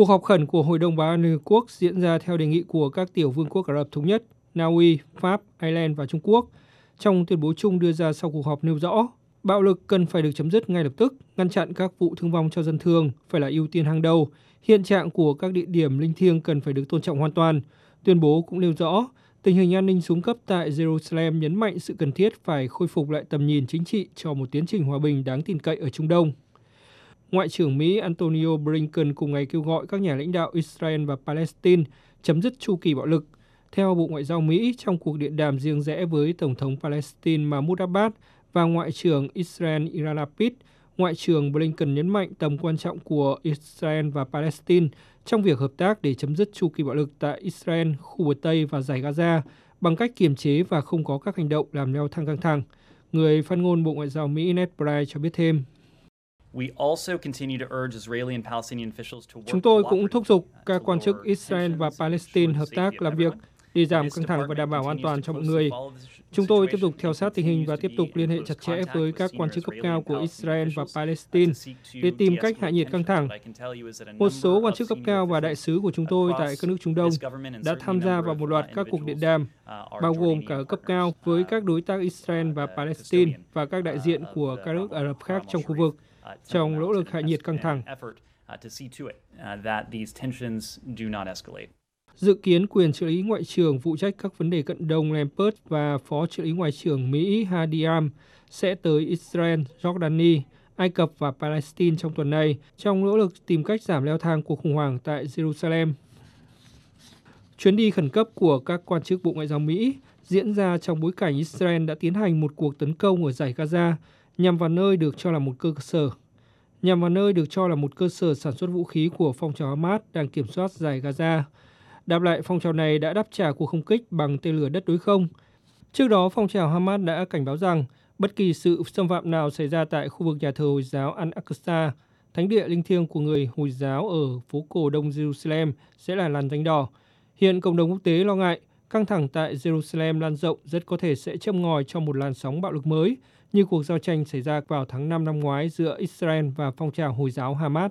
Cuộc họp khẩn của Hội đồng Bảo an Liên Hợp Quốc diễn ra theo đề nghị của các tiểu vương quốc Ả Rập Thống Nhất, Na Uy, Pháp, Ireland và Trung Quốc. Trong tuyên bố chung đưa ra sau cuộc họp nêu rõ, bạo lực cần phải được chấm dứt ngay lập tức, ngăn chặn các vụ thương vong cho dân thường phải là ưu tiên hàng đầu. Hiện trạng của các địa điểm linh thiêng cần phải được tôn trọng hoàn toàn. Tuyên bố cũng nêu rõ, tình hình an ninh xuống cấp tại Jerusalem nhấn mạnh sự cần thiết phải khôi phục lại tầm nhìn chính trị cho một tiến trình hòa bình đáng tin cậy ở Trung Đông. Ngoại trưởng Mỹ Antonio Blinken cùng ngày kêu gọi các nhà lãnh đạo Israel và Palestine chấm dứt chu kỳ bạo lực. Theo Bộ Ngoại giao Mỹ, trong cuộc điện đàm riêng rẽ với Tổng thống Palestine Mahmoud Abbas và Ngoại trưởng Israel Iran Lapid, Ngoại trưởng Blinken nhấn mạnh tầm quan trọng của Israel và Palestine trong việc hợp tác để chấm dứt chu kỳ bạo lực tại Israel, khu bờ Tây và giải Gaza bằng cách kiềm chế và không có các hành động làm leo thang căng thẳng. Người phát ngôn Bộ Ngoại giao Mỹ Ned Price cho biết thêm. Chúng tôi cũng thúc giục các quan chức Israel và Palestine hợp tác làm việc để giảm căng thẳng và đảm bảo an toàn cho mọi người. Chúng tôi tiếp tục theo sát tình hình và tiếp tục liên hệ chặt chẽ với các quan chức cấp cao của Israel và Palestine để tìm cách hạ nhiệt căng thẳng. Một số quan chức cấp cao và đại sứ của chúng tôi tại các nước Trung Đông đã tham gia vào một loạt các cuộc điện đàm, bao gồm cả cấp cao với các đối tác Israel và Palestine và các đại diện của các nước Ả Rập khác trong khu vực trong nỗ lực hạ nhiệt căng thẳng. Dự kiến quyền trợ lý ngoại trưởng phụ trách các vấn đề cận đông Lampert và phó trợ lý ngoại trưởng Mỹ Hadiam sẽ tới Israel, Jordani, Ai Cập và Palestine trong tuần này trong nỗ lực tìm cách giảm leo thang cuộc khủng hoảng tại Jerusalem. Chuyến đi khẩn cấp của các quan chức Bộ Ngoại giao Mỹ diễn ra trong bối cảnh Israel đã tiến hành một cuộc tấn công ở giải Gaza nhằm vào nơi được cho là một cơ sở nhằm vào nơi được cho là một cơ sở sản xuất vũ khí của phong trào Hamas đang kiểm soát giải Gaza. Đáp lại, phong trào này đã đáp trả cuộc không kích bằng tên lửa đất đối không. Trước đó, phong trào Hamas đã cảnh báo rằng bất kỳ sự xâm phạm nào xảy ra tại khu vực nhà thờ Hồi giáo Al-Aqsa, thánh địa linh thiêng của người Hồi giáo ở phố cổ Đông Jerusalem sẽ là làn danh đỏ. Hiện cộng đồng quốc tế lo ngại căng thẳng tại Jerusalem lan rộng rất có thể sẽ châm ngòi cho một làn sóng bạo lực mới như cuộc giao tranh xảy ra vào tháng 5 năm ngoái giữa Israel và phong trào Hồi giáo Hamas.